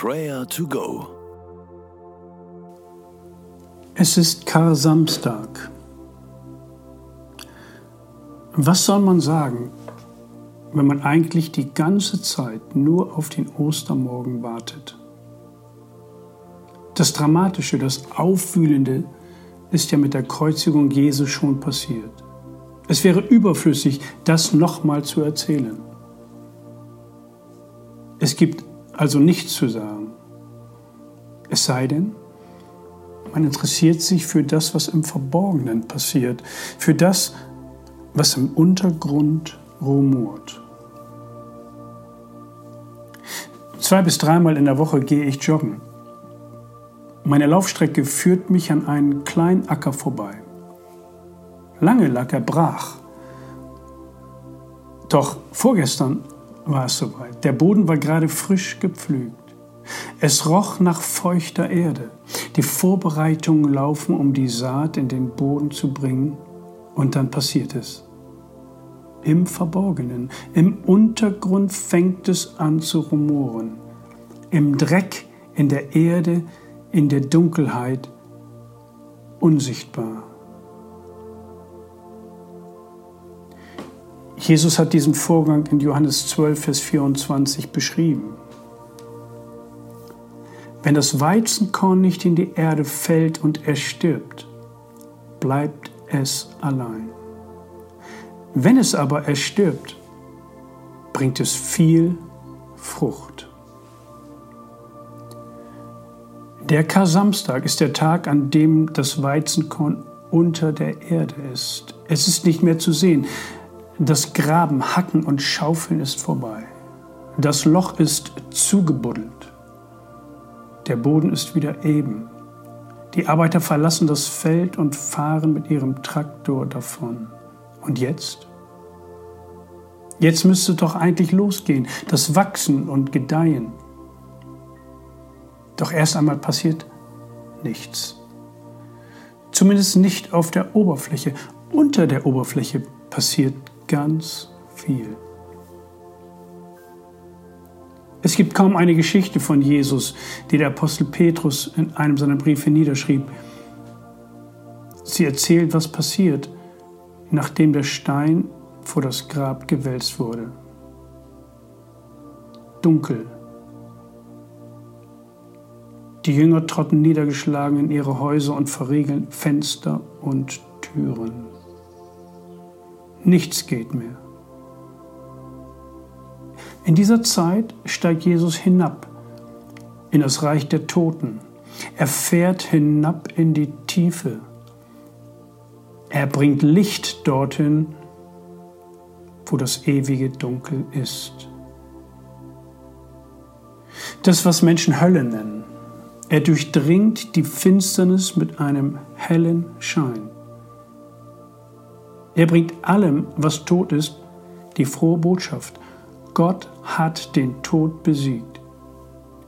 Prayer to Go. Es ist Kar-Samstag. Was soll man sagen, wenn man eigentlich die ganze Zeit nur auf den Ostermorgen wartet? Das Dramatische, das Aufwühlende ist ja mit der Kreuzigung Jesu schon passiert. Es wäre überflüssig, das nochmal zu erzählen. Es gibt also nichts zu sagen. Es sei denn, man interessiert sich für das, was im Verborgenen passiert, für das, was im Untergrund rumort. Zwei bis dreimal in der Woche gehe ich joggen. Meine Laufstrecke führt mich an einen kleinen Acker vorbei. Lange lag er brach. Doch vorgestern war es soweit. Der Boden war gerade frisch gepflügt. Es roch nach feuchter Erde. Die Vorbereitungen laufen, um die Saat in den Boden zu bringen. Und dann passiert es. Im Verborgenen, im Untergrund fängt es an zu rumoren. Im Dreck, in der Erde, in der Dunkelheit, unsichtbar. Jesus hat diesen Vorgang in Johannes 12, Vers 24 beschrieben. Wenn das Weizenkorn nicht in die Erde fällt und erstirbt, bleibt es allein. Wenn es aber erstirbt, bringt es viel Frucht. Der Kar-Samstag ist der Tag, an dem das Weizenkorn unter der Erde ist. Es ist nicht mehr zu sehen. Das Graben, Hacken und Schaufeln ist vorbei. Das Loch ist zugebuddelt. Der Boden ist wieder eben. Die Arbeiter verlassen das Feld und fahren mit ihrem Traktor davon. Und jetzt? Jetzt müsste doch eigentlich losgehen, das Wachsen und Gedeihen. Doch erst einmal passiert nichts. Zumindest nicht auf der Oberfläche. Unter der Oberfläche passiert ganz viel. Es gibt kaum eine Geschichte von Jesus, die der Apostel Petrus in einem seiner Briefe niederschrieb. Sie erzählt, was passiert, nachdem der Stein vor das Grab gewälzt wurde. Dunkel. Die Jünger trotten niedergeschlagen in ihre Häuser und verriegeln Fenster und Türen. Nichts geht mehr. In dieser Zeit steigt Jesus hinab in das Reich der Toten. Er fährt hinab in die Tiefe. Er bringt Licht dorthin, wo das ewige Dunkel ist. Das, was Menschen Hölle nennen. Er durchdringt die Finsternis mit einem hellen Schein. Er bringt allem, was tot ist, die frohe Botschaft. Gott hat den Tod besiegt.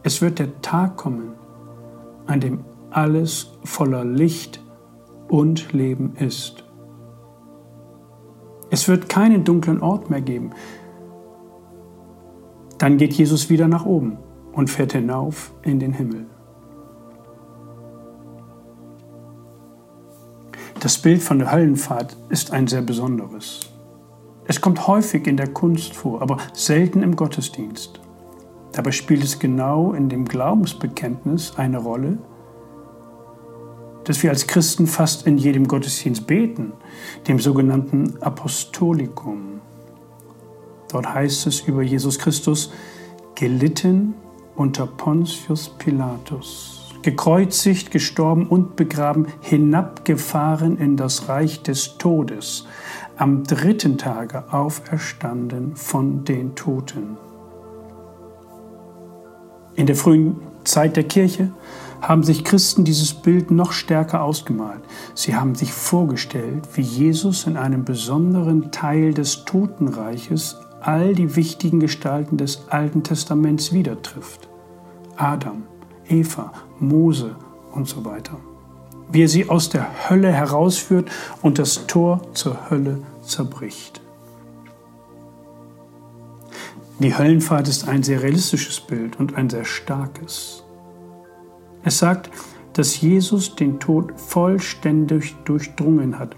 Es wird der Tag kommen, an dem alles voller Licht und Leben ist. Es wird keinen dunklen Ort mehr geben. Dann geht Jesus wieder nach oben und fährt hinauf in den Himmel. Das Bild von der Höllenfahrt ist ein sehr besonderes. Es kommt häufig in der Kunst vor, aber selten im Gottesdienst. Dabei spielt es genau in dem Glaubensbekenntnis eine Rolle, dass wir als Christen fast in jedem Gottesdienst beten, dem sogenannten Apostolikum. Dort heißt es über Jesus Christus, gelitten unter Pontius Pilatus gekreuzigt, gestorben und begraben, hinabgefahren in das Reich des Todes, am dritten Tage auferstanden von den Toten. In der frühen Zeit der Kirche haben sich Christen dieses Bild noch stärker ausgemalt. Sie haben sich vorgestellt, wie Jesus in einem besonderen Teil des Totenreiches all die wichtigen Gestalten des Alten Testaments wieder trifft. Adam, Eva, Mose und so weiter. Wie er sie aus der Hölle herausführt und das Tor zur Hölle zerbricht. Die Höllenfahrt ist ein sehr realistisches Bild und ein sehr starkes. Es sagt, dass Jesus den Tod vollständig durchdrungen hat.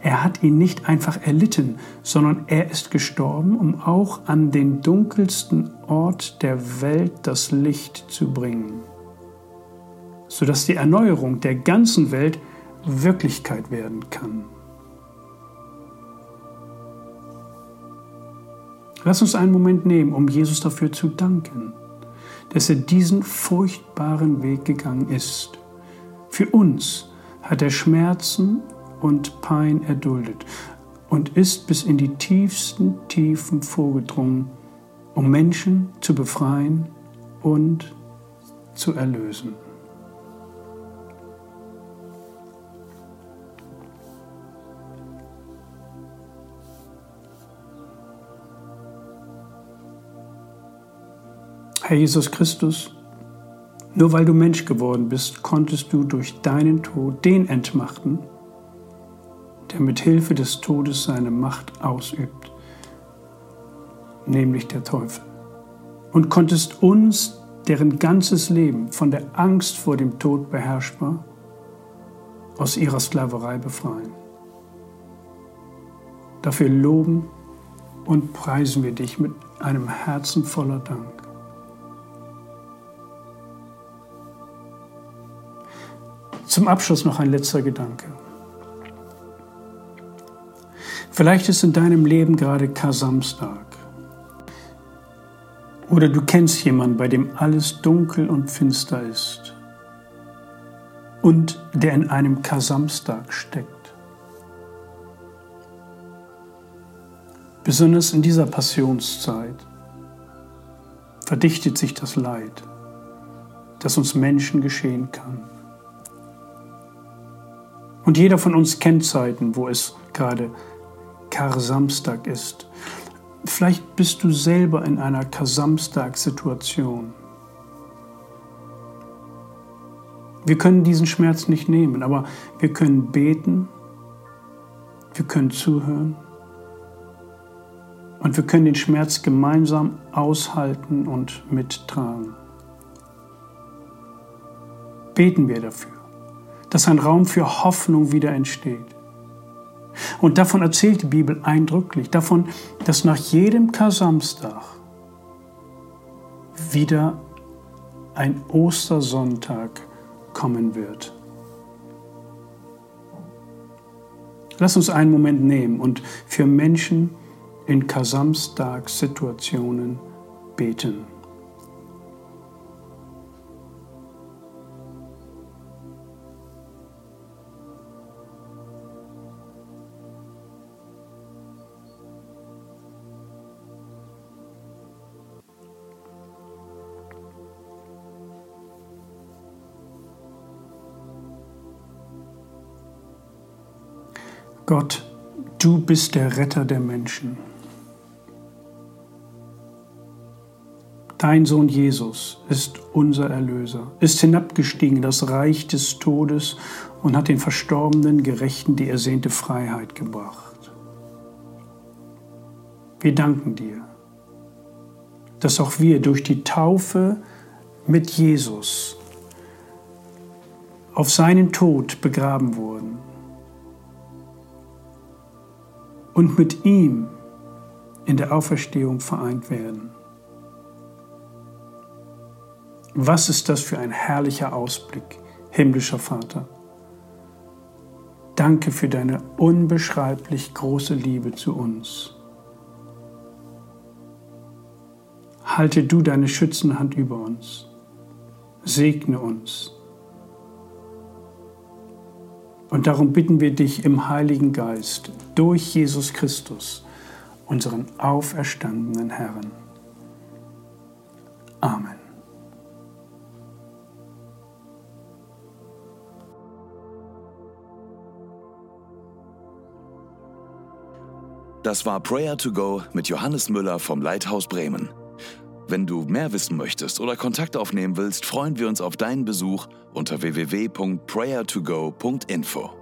Er hat ihn nicht einfach erlitten, sondern er ist gestorben, um auch an den dunkelsten Ort der Welt das Licht zu bringen, sodass die Erneuerung der ganzen Welt Wirklichkeit werden kann. Lass uns einen Moment nehmen, um Jesus dafür zu danken, dass er diesen furchtbaren Weg gegangen ist. Für uns hat er Schmerzen und Pein erduldet und ist bis in die tiefsten Tiefen vorgedrungen, um Menschen zu befreien und zu erlösen. Herr Jesus Christus, nur weil du Mensch geworden bist, konntest du durch deinen Tod den entmachten, der mit Hilfe des Todes seine Macht ausübt, nämlich der Teufel. Und konntest uns, deren ganzes Leben von der Angst vor dem Tod beherrschbar, aus ihrer Sklaverei befreien. Dafür loben und preisen wir dich mit einem Herzen voller Dank. Zum Abschluss noch ein letzter Gedanke. Vielleicht ist in deinem Leben gerade Kasamstag. Oder du kennst jemanden, bei dem alles dunkel und finster ist und der in einem Kasamstag steckt. Besonders in dieser Passionszeit verdichtet sich das Leid, das uns Menschen geschehen kann. Und jeder von uns kennt Zeiten, wo es gerade Kar-Samstag ist. Vielleicht bist du selber in einer Kar-Samstag-Situation. Wir können diesen Schmerz nicht nehmen, aber wir können beten, wir können zuhören und wir können den Schmerz gemeinsam aushalten und mittragen. Beten wir dafür, dass ein Raum für Hoffnung wieder entsteht und davon erzählt die Bibel eindrücklich, davon, dass nach jedem Kasamstag wieder ein Ostersonntag kommen wird. Lass uns einen Moment nehmen und für Menschen in Kasamstag-Situationen beten. Gott, du bist der Retter der Menschen. Dein Sohn Jesus ist unser Erlöser, ist hinabgestiegen in das Reich des Todes und hat den verstorbenen Gerechten die ersehnte Freiheit gebracht. Wir danken dir, dass auch wir durch die Taufe mit Jesus auf seinen Tod begraben wurden und mit ihm in der Auferstehung vereint werden. Was ist das für ein herrlicher Ausblick, himmlischer Vater? Danke für deine unbeschreiblich große Liebe zu uns. Halte du deine schützende Hand über uns. Segne uns und darum bitten wir dich im Heiligen Geist durch Jesus Christus, unseren auferstandenen Herrn. Amen. Das war Prayer to Go mit Johannes Müller vom Leithaus Bremen. Wenn du mehr wissen möchtest oder Kontakt aufnehmen willst, freuen wir uns auf deinen Besuch unter www.prayertogo.info.